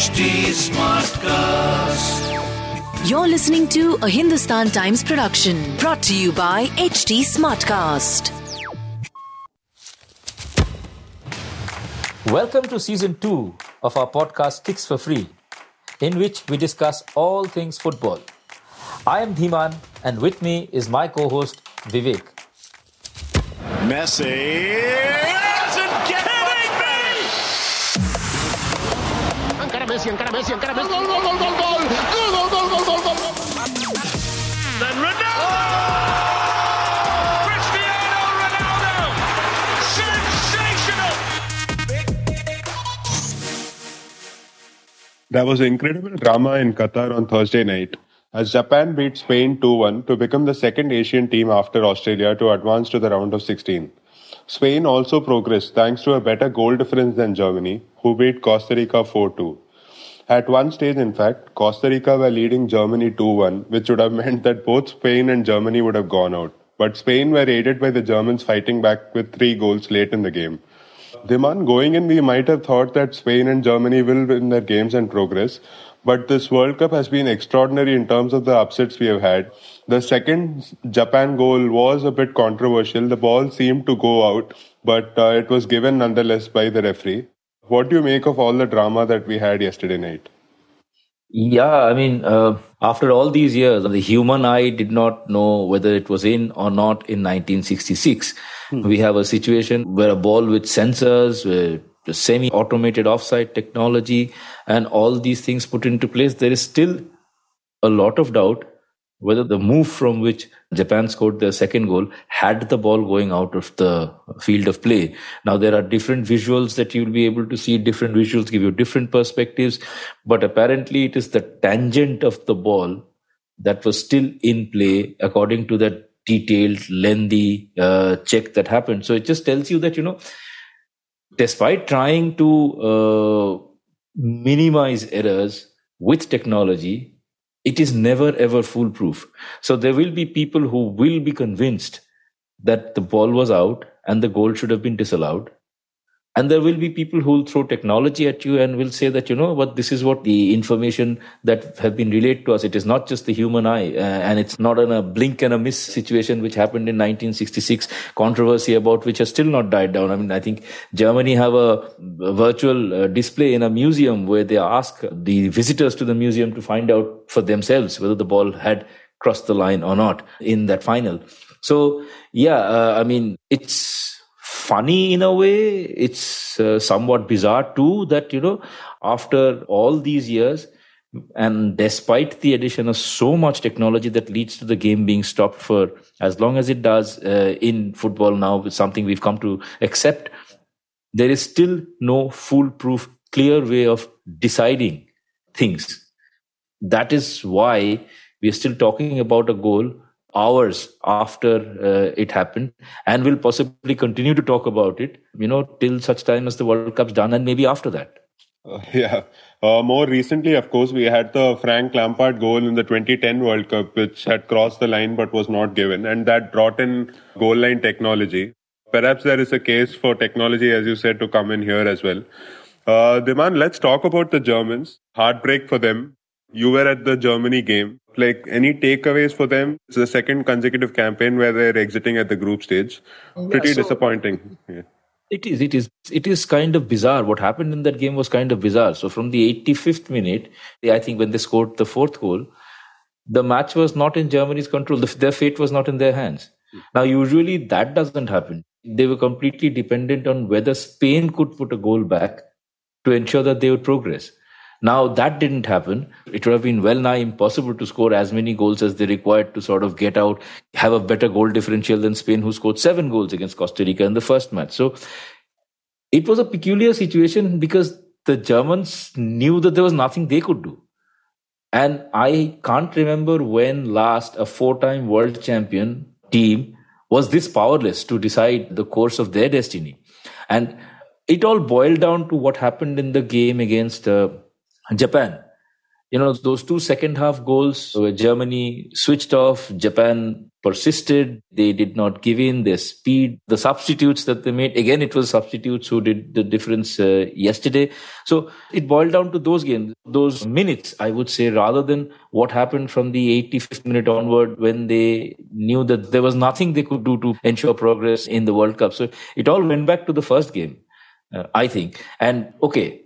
HT Smartcast. You're listening to a Hindustan Times production brought to you by HT Smartcast. Welcome to season two of our podcast Kicks for Free, in which we discuss all things football. I am Dhiman, and with me is my co host Vivek. Messi Messi, encara Messi, encara Messi. Gol, gol, gol, gol, gol. Gol, gol, gol, gol, gol, gol. Then Ronaldo. Oh! There was incredible drama in Qatar on Thursday night as Japan beat Spain 2-1 to become the second Asian team after Australia to advance to the round of 16. Spain also progressed thanks to a better goal difference than Germany, who beat Costa Rica 4 2. At one stage, in fact, Costa Rica were leading Germany 2 1, which would have meant that both Spain and Germany would have gone out. But Spain were aided by the Germans fighting back with three goals late in the game. Dhiman, going in, we might have thought that Spain and Germany will win their games and progress. But this World Cup has been extraordinary in terms of the upsets we have had. The second Japan goal was a bit controversial. The ball seemed to go out, but uh, it was given nonetheless by the referee. What do you make of all the drama that we had yesterday night? Yeah, I mean, uh, after all these years, the human eye did not know whether it was in or not in 1966. We have a situation where a ball with sensors, with semi automated offside technology, and all these things put into place, there is still a lot of doubt whether the move from which Japan scored their second goal had the ball going out of the field of play. Now there are different visuals that you'll be able to see. Different visuals give you different perspectives, but apparently it is the tangent of the ball that was still in play according to that detailed, lengthy uh, check that happened. So it just tells you that you know, despite trying to uh, minimize errors with technology, it is never ever foolproof. So there will be people who will be convinced that the ball was out and the goal should have been disallowed. And there will be people who will throw technology at you and will say that, you know what, this is what the information that have been relayed to us. It is not just the human eye uh, and it's not in a blink and a miss situation which happened in 1966, controversy about which has still not died down. I mean, I think Germany have a, virtual uh, display in a museum where they ask the visitors to the museum to find out for themselves whether the ball had crossed the line or not in that final. So, yeah, uh, I mean, it's funny in a way. It's uh, somewhat bizarre too that, you know, after all these years, and despite the addition of so much technology that leads to the game being stopped for as long as it does uh, in football now, something we've come to accept, there is still no foolproof, clear way of deciding things. That is why we are still talking about a goal hours after uh, it happened and will possibly continue to talk about it you know till such time as the world cup's done and maybe after that Uh, yeah. Uh, more recently, of course, we had the Frank Lampard goal in the 2010 World Cup, which had crossed the line but was not given, and that brought in goal line technology. Perhaps there is a case for technology, as you said, to come in here as well. Uh, Dhiman, let's talk about the Germans. Heartbreak for them. You were at the Germany game. Like any takeaways for them? It's the second consecutive campaign where they're exiting at the group stage. Oh, Pretty so- disappointing. Yeah. It is, it is, it is kind of bizarre. What happened in that game was kind of bizarre. So from the 85th minute, I think when they scored the fourth goal, the match was not in Germany's control. Their fate was not in their hands. Now, usually that doesn't happen. They were completely dependent on whether Spain could put a goal back to ensure that they would progress. Now that didn't happen. It would have been well nigh impossible to score as many goals as they required to sort of get out, have a better goal differential than Spain, who scored seven goals against Costa Rica in the first match. So it was a peculiar situation because the Germans knew that there was nothing they could do. And I can't remember when last a four time world champion team was this powerless to decide the course of their destiny. And it all boiled down to what happened in the game against uh, Japan. you know, those two second half goals where Germany switched off, Japan persisted, they did not give in, their speed, the substitutes that they made. Again, it was substitutes who did the difference uh, yesterday. So it boiled down to those games, those minutes, I would say, rather than what happened from the 85th minute onward when they knew that there was nothing they could do to ensure progress in the World Cup. So it all went back to the first game. Uh, I think. And okay,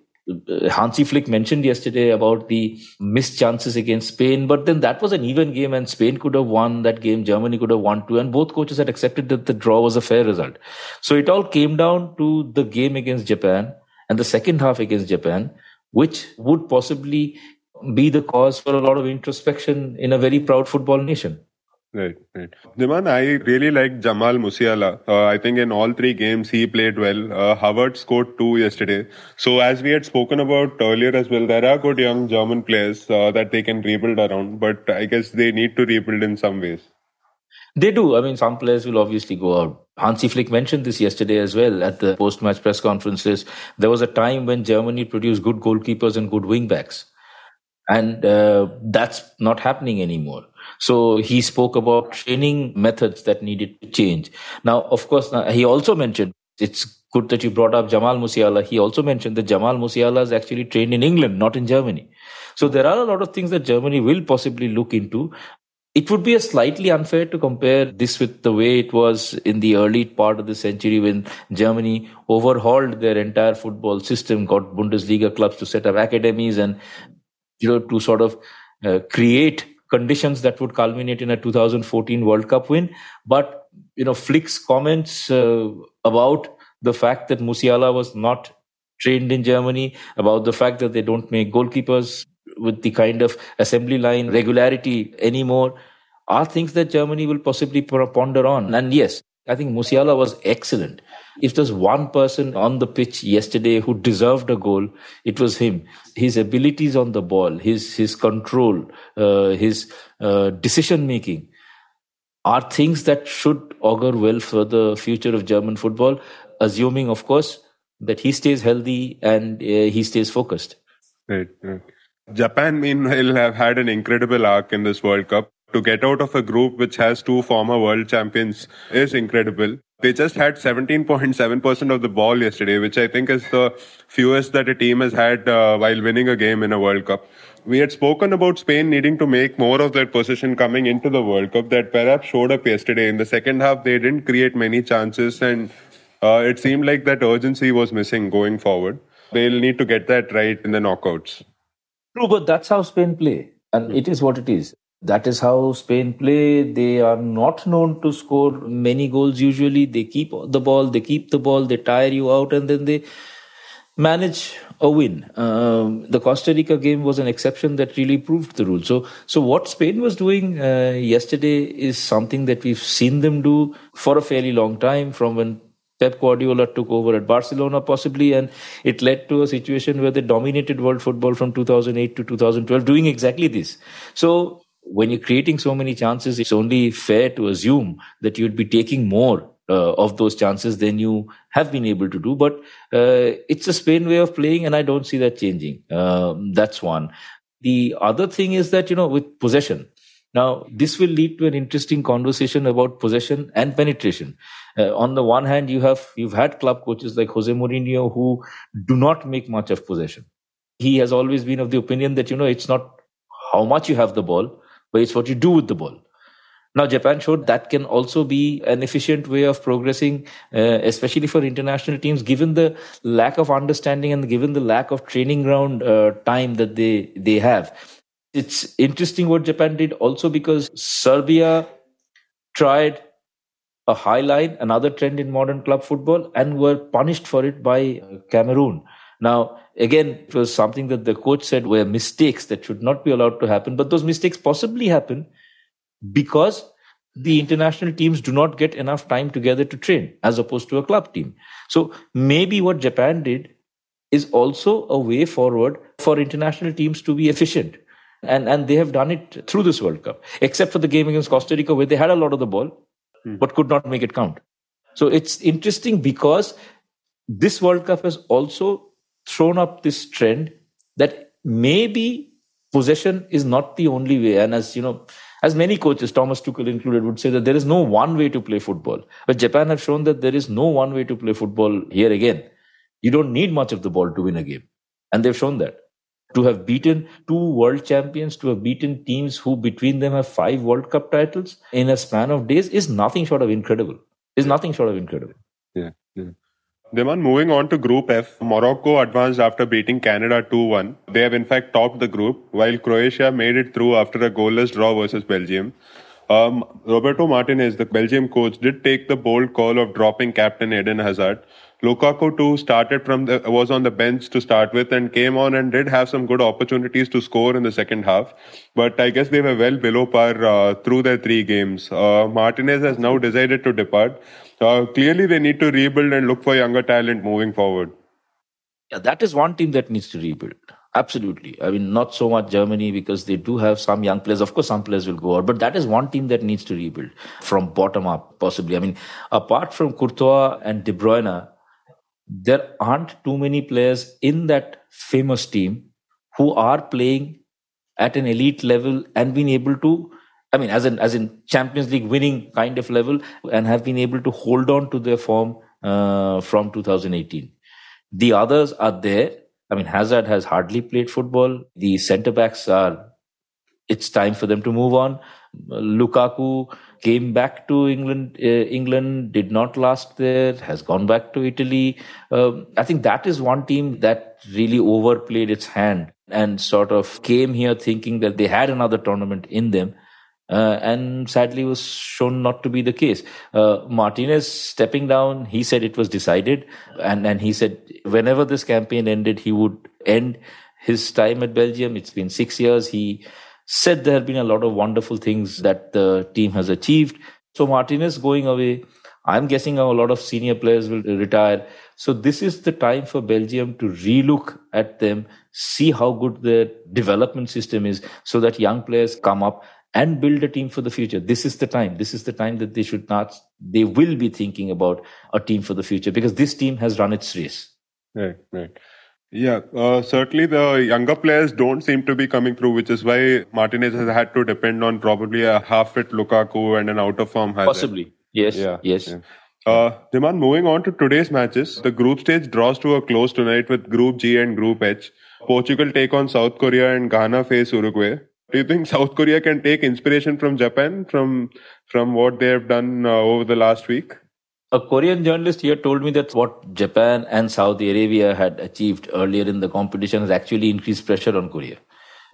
Hansi Flick mentioned yesterday about the missed chances against Spain, but then that was an even game and Spain could have won that game, Germany could have won too, and both coaches had accepted that the draw was a fair result. So it all came down to the game against Japan and the second half against Japan, which would possibly be the cause for a lot of introspection in a very proud football nation. Right, right. Dhiman, I really like Jamal Musiala. Uh, I think in all three games he played well. Uh, Havertz scored two yesterday. So as we had spoken about earlier as well, there are good young German players uh, that they can rebuild around, but I guess they need to rebuild in some ways. They do. I mean, some players will obviously go out. Hansi Flick mentioned this yesterday as well at the post-match press conferences. There was a time when Germany produced good goalkeepers and good wingbacks. And uh, that's not happening anymore. So he spoke about training methods that needed to change. Now, of course, he also mentioned it's good that you brought up Jamal Musiala. He also mentioned that Jamal Musiala is actually trained in England, not in Germany. So there are a lot of things that Germany will possibly look into. It would be a slightly unfair to compare this with the way it was in the early part of the century when Germany overhauled their entire football system, got Bundesliga clubs to set up academies and, you know, to sort of uh, create conditions that would culminate in a 2014 World Cup win. But, you know, Flick's comments uh, about the fact that Musiala was not trained in Germany, about the fact that they don't make goalkeepers with the kind of assembly line regularity anymore, are things that Germany will possibly ponder on. And yes, I think Musiala was excellent. If there's one person on the pitch yesterday who deserved a goal, it was him. His abilities on the ball, his his control, uh, his uh, decision making are things that should augur well for the future of German football, assuming, of course, that he stays healthy and uh, he stays focused. Right, right. Japan, meanwhile, have had an incredible arc in this World Cup to get out of a group which has two former world champions is incredible. They just had 17.7% of the ball yesterday, which I think is the fewest that a team has had uh, while winning a game in a World Cup. We had spoken about Spain needing to make more of their position coming into the World Cup that perhaps showed up yesterday. In the second half, they didn't create many chances and uh, it seemed like that urgency was missing going forward. They'll need to get that right in the knockouts. True, but that's how Spain play. And it is what it is. That is how Spain play. They are not known to score many goals usually. They keep the ball, they keep the ball, they tire you out, and then they manage a win. Um, the Costa Rica game was an exception that really proved the rule. So, so what Spain was doing uh, yesterday is something that we've seen them do for a fairly long time, from when Pep Guardiola took over at Barcelona, possibly, and it led to a situation where they dominated world football from 2008 to 2012, doing exactly this. So when you're creating so many chances, it's only fair to assume that you'd be taking more uh, of those chances than you have been able to do. But uh, it's a Spain way of playing, and I don't see that changing. Um, that's one. The other thing is that, you know, with possession, now, this will lead to an interesting conversation about possession and penetration. Uh, on the one hand, you have you've had club coaches like Jose Mourinho who do not make much of possession. He has always been of the opinion that you know it's not how much you have the ball, but it's what you do with the ball. Now, Japan showed that can also be an efficient way of progressing, uh, especially for international teams, given the lack of understanding and given the lack of training ground uh, time that they they have. It's interesting what Japan did also because Serbia tried a high line, another trend in modern club football, and were punished for it by Cameroon. Now, again, it was something that the coach said were mistakes that should not be allowed to happen. But those mistakes possibly happen because the international teams do not get enough time together to train as opposed to a club team. So maybe what Japan did is also a way forward for international teams to be efficient. And, and they have done it through this World Cup, except for the game against Costa Rica where they had a lot of the ball, hmm. but could not make it count. So it's interesting because this World Cup has also thrown up this trend that maybe possession is not the only way. And as you know, as many coaches, Thomas Tuchel included, would say that there is no one way to play football. But Japan have shown that there is no one way to play football here again. You don't need much of the ball to win a game. And they've shown that. To have beaten two world champions, to have beaten teams who between them have five World Cup titles in a span of days is nothing short of incredible. Is nothing short of incredible. Yeah. yeah. Dhiman, moving on to Group F, Morocco advanced after beating Canada 2 1. They have in fact topped the group, while Croatia made it through after a goalless draw versus Belgium. Um, Roberto Martinez, the Belgium coach, did take the bold call of dropping captain Eden Hazard. Lukaku too started from the was on the bench to start with and came on and did have some good opportunities to score in the second half. But I guess they were well below par uh, through their three games. Uh, Martinez has now decided to depart. Uh, clearly, they need to rebuild and look for younger talent moving forward. Yeah, that is one team that needs to rebuild. Absolutely. I mean, not so much Germany because they do have some young players. Of course, some players will go out, but that is one team that needs to rebuild from bottom up, possibly. I mean, apart from Courtois and De Bruyne, there aren't too many players in that famous team who are playing at an elite level and being able to I mean, as in as in Champions League winning kind of level, and have been able to hold on to their form uh, from 2018. The others are there. I mean, Hazard has hardly played football. The centre backs are. It's time for them to move on. Lukaku came back to England. Uh, England did not last there. Has gone back to Italy. Um, I think that is one team that really overplayed its hand and sort of came here thinking that they had another tournament in them uh, and sadly was shown not to be the case. Uh, Martinez stepping down, he said it was decided, and and he said whenever this campaign ended, he would end his time at Belgium. It's been six years. He said there have been a lot of wonderful things that the team has achieved. So Martinez going away. I'm guessing a lot of senior players will retire. So this is the time for Belgium to relook at them, see how good their development system is, so that young players come up and build a team for the future. This is the time. This is the time that they should not, they will be thinking about a team for the future because this team has run its race. Right, right. Yeah, uh, certainly the younger players don't seem to be coming through, which is why Martinez has had to depend on probably a half fit Lukaku and an out of form Hazard. Possibly. Yes. Yeah. Yes. Yeah. Uh, Dhiman, moving on to today's matches, the group stage draws to a close tonight with Group G and Group H. Portugal take on South Korea and Ghana face Uruguay. Do you think South Korea can take inspiration from Japan from from what they have done uh, over the last week? A Korean journalist here told me that what Japan and Saudi Arabia had achieved earlier in the competition has actually increased pressure on Korea.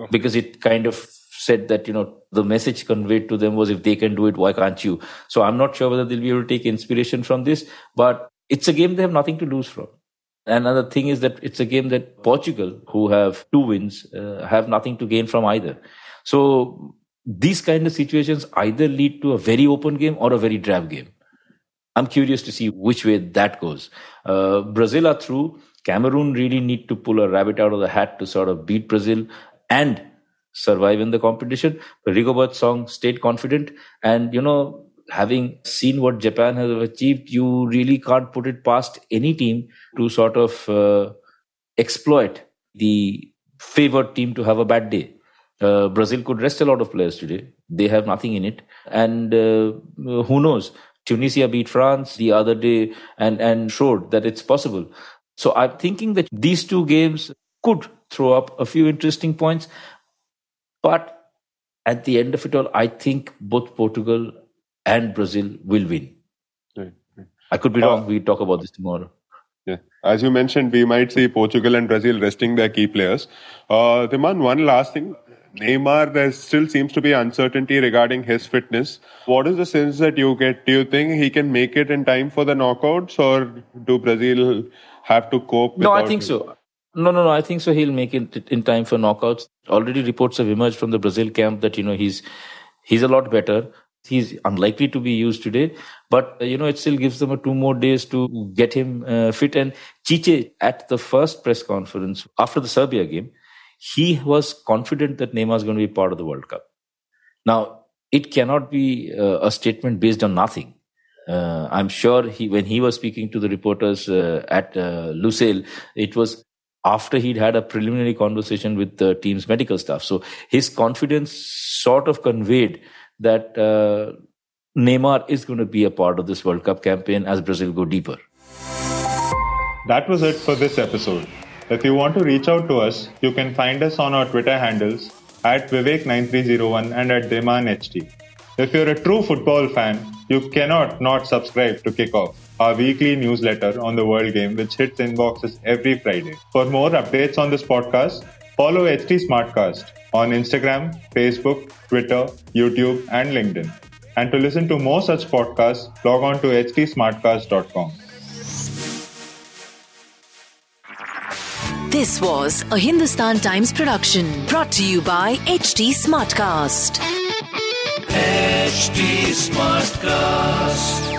Okay. Because it kind of said that, you know, the message conveyed to them was if they can do it, why can't you? So I'm not sure whether they'll be able to take inspiration from this, but it's a game they have nothing to lose from. Another thing is that it's a game that Portugal, who have two wins, uh, have nothing to gain from either. So these kind of situations either lead to a very open game or a very drab game. I'm curious to see which way that goes. Uh, Brazil are through. Cameroon really need to pull a rabbit out of the hat to sort of beat Brazil and survive in the competition. Rigobert Song stayed confident. And, you know, having seen what Japan has achieved, you really can't put it past any team to sort of uh, exploit the favored team to have a bad day. Uh, Brazil could rest a lot of players today. They have nothing in it. And uh, who knows? Tunisia beat France the other day and, and showed that it's possible. So I'm thinking that these two games could throw up a few interesting points. But at the end of it all, I think both Portugal and Brazil will win. Right, right. I could be wrong. Uh, we talk about this tomorrow. Yeah. As you mentioned, we might see Portugal and Brazil resting their key players. Uh, one last thing. Neymar, there still seems to be uncertainty regarding his fitness. What is the sense that you get? Do you think he can make it in time for the knockouts, or do Brazil have to cope? No, I think him? so. No, no, no. I think so. He'll make it in time for knockouts. Already reports have emerged from the Brazil camp that you know he's he's a lot better. He's unlikely to be used today, but uh, you know it still gives them a two more days to get him uh, fit. And Tite at the first press conference after the Serbia game he was confident that Neymar is going to be part of the World Cup. Now, it cannot be uh, a statement based on nothing. Uh, I'm sure he, when he was speaking to the reporters uh, at uh, Lusail, it was after he'd had a preliminary conversation with the team's medical staff. So his confidence sort of conveyed that uh, Neymar is going to be a part of this World Cup campaign as Brazil go deeper. That was it for this episode. If you want to reach out to us, you can find us on our Twitter handles at Vivek9301 and at DemanHT. If you're a true football fan, you cannot not subscribe to Kickoff, our weekly newsletter on the World Game, which hits inboxes every Friday. For more updates on this podcast, follow HT Smartcast on Instagram, Facebook, Twitter, YouTube, and LinkedIn. And to listen to more such podcasts, log on to htsmartcast.com. This was a Hindustan Times production brought to you by HT Smartcast. HT Smartcast.